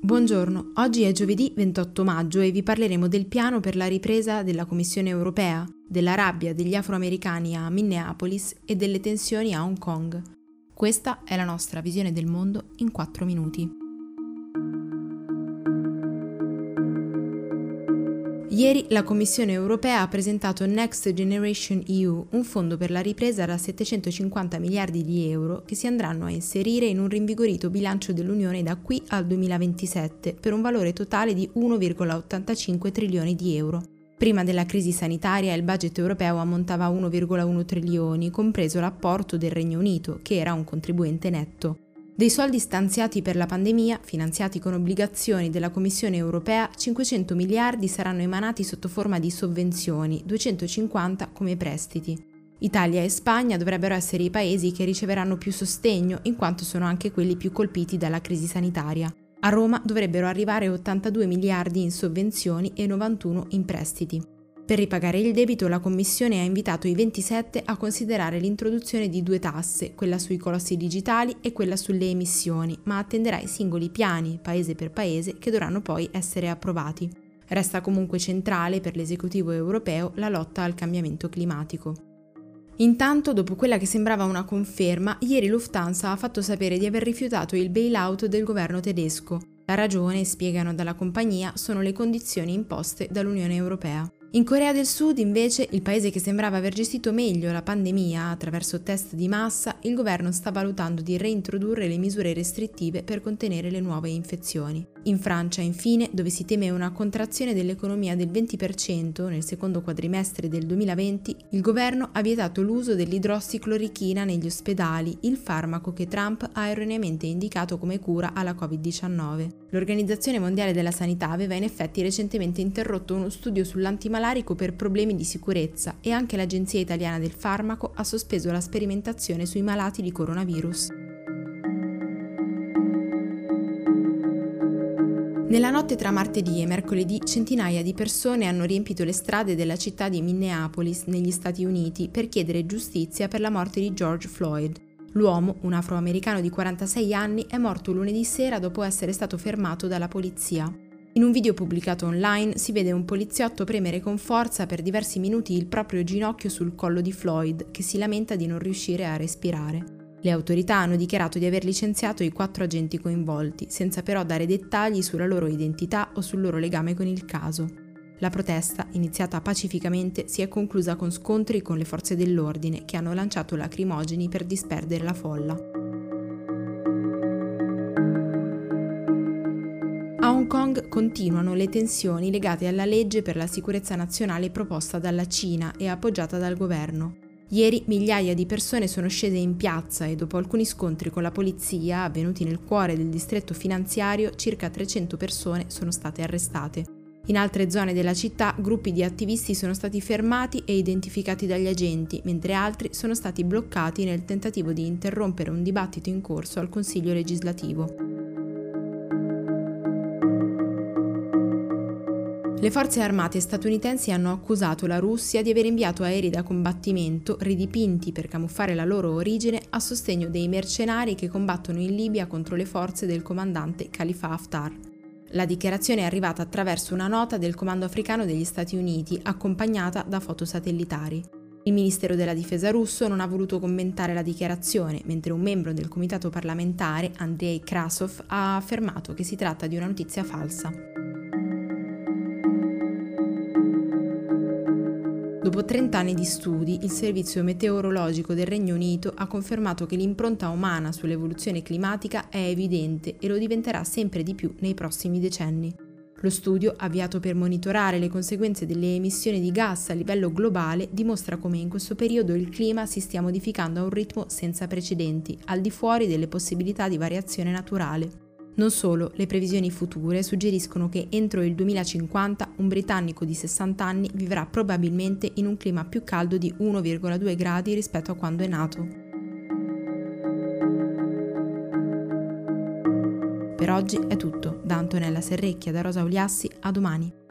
Buongiorno, oggi è giovedì 28 maggio e vi parleremo del piano per la ripresa della Commissione europea, della rabbia degli afroamericani a Minneapolis e delle tensioni a Hong Kong. Questa è la nostra visione del mondo in 4 minuti. Ieri la Commissione europea ha presentato Next Generation EU, un fondo per la ripresa da 750 miliardi di euro che si andranno a inserire in un rinvigorito bilancio dell'Unione da qui al 2027 per un valore totale di 1,85 trilioni di euro. Prima della crisi sanitaria il budget europeo ammontava a 1,1 trilioni, compreso l'apporto del Regno Unito, che era un contribuente netto. Dei soldi stanziati per la pandemia, finanziati con obbligazioni della Commissione europea, 500 miliardi saranno emanati sotto forma di sovvenzioni, 250 come prestiti. Italia e Spagna dovrebbero essere i paesi che riceveranno più sostegno, in quanto sono anche quelli più colpiti dalla crisi sanitaria. A Roma dovrebbero arrivare 82 miliardi in sovvenzioni e 91 in prestiti. Per ripagare il debito la Commissione ha invitato i 27 a considerare l'introduzione di due tasse, quella sui colossi digitali e quella sulle emissioni, ma attenderà i singoli piani, paese per paese, che dovranno poi essere approvati. Resta comunque centrale per l'esecutivo europeo la lotta al cambiamento climatico. Intanto, dopo quella che sembrava una conferma, ieri Lufthansa ha fatto sapere di aver rifiutato il bailout del governo tedesco. La ragione, spiegano dalla compagnia, sono le condizioni imposte dall'Unione Europea. In Corea del Sud, invece, il paese che sembrava aver gestito meglio la pandemia attraverso test di massa, il governo sta valutando di reintrodurre le misure restrittive per contenere le nuove infezioni. In Francia, infine, dove si teme una contrazione dell'economia del 20% nel secondo quadrimestre del 2020, il governo ha vietato l'uso dell'idrossiclorichina negli ospedali, il farmaco che Trump ha erroneamente indicato come cura alla Covid-19. L'Organizzazione Mondiale della Sanità aveva in effetti recentemente interrotto uno studio sull'antimalarico malarico per problemi di sicurezza e anche l'Agenzia Italiana del Farmaco ha sospeso la sperimentazione sui malati di coronavirus. Nella notte tra martedì e mercoledì centinaia di persone hanno riempito le strade della città di Minneapolis, negli Stati Uniti, per chiedere giustizia per la morte di George Floyd. L'uomo, un afroamericano di 46 anni, è morto lunedì sera dopo essere stato fermato dalla polizia. In un video pubblicato online si vede un poliziotto premere con forza per diversi minuti il proprio ginocchio sul collo di Floyd, che si lamenta di non riuscire a respirare. Le autorità hanno dichiarato di aver licenziato i quattro agenti coinvolti, senza però dare dettagli sulla loro identità o sul loro legame con il caso. La protesta, iniziata pacificamente, si è conclusa con scontri con le forze dell'ordine che hanno lanciato lacrimogeni per disperdere la folla. A Hong Kong continuano le tensioni legate alla legge per la sicurezza nazionale proposta dalla Cina e appoggiata dal governo. Ieri migliaia di persone sono scese in piazza e dopo alcuni scontri con la polizia avvenuti nel cuore del distretto finanziario, circa 300 persone sono state arrestate. In altre zone della città gruppi di attivisti sono stati fermati e identificati dagli agenti, mentre altri sono stati bloccati nel tentativo di interrompere un dibattito in corso al Consiglio legislativo. Le forze armate statunitensi hanno accusato la Russia di aver inviato aerei da combattimento ridipinti per camuffare la loro origine a sostegno dei mercenari che combattono in Libia contro le forze del comandante Khalifa Haftar. La dichiarazione è arrivata attraverso una nota del Comando africano degli Stati Uniti accompagnata da foto satellitari. Il Ministero della Difesa russo non ha voluto commentare la dichiarazione, mentre un membro del comitato parlamentare, Andrei Krasov, ha affermato che si tratta di una notizia falsa. Dopo 30 anni di studi, il Servizio Meteorologico del Regno Unito ha confermato che l'impronta umana sull'evoluzione climatica è evidente e lo diventerà sempre di più nei prossimi decenni. Lo studio, avviato per monitorare le conseguenze delle emissioni di gas a livello globale, dimostra come in questo periodo il clima si stia modificando a un ritmo senza precedenti, al di fuori delle possibilità di variazione naturale. Non solo, le previsioni future suggeriscono che entro il 2050 un britannico di 60 anni vivrà probabilmente in un clima più caldo di 1,2 gradi rispetto a quando è nato. Per oggi è tutto. Da Antonella Serrecchia da Rosa Uliassi, a domani.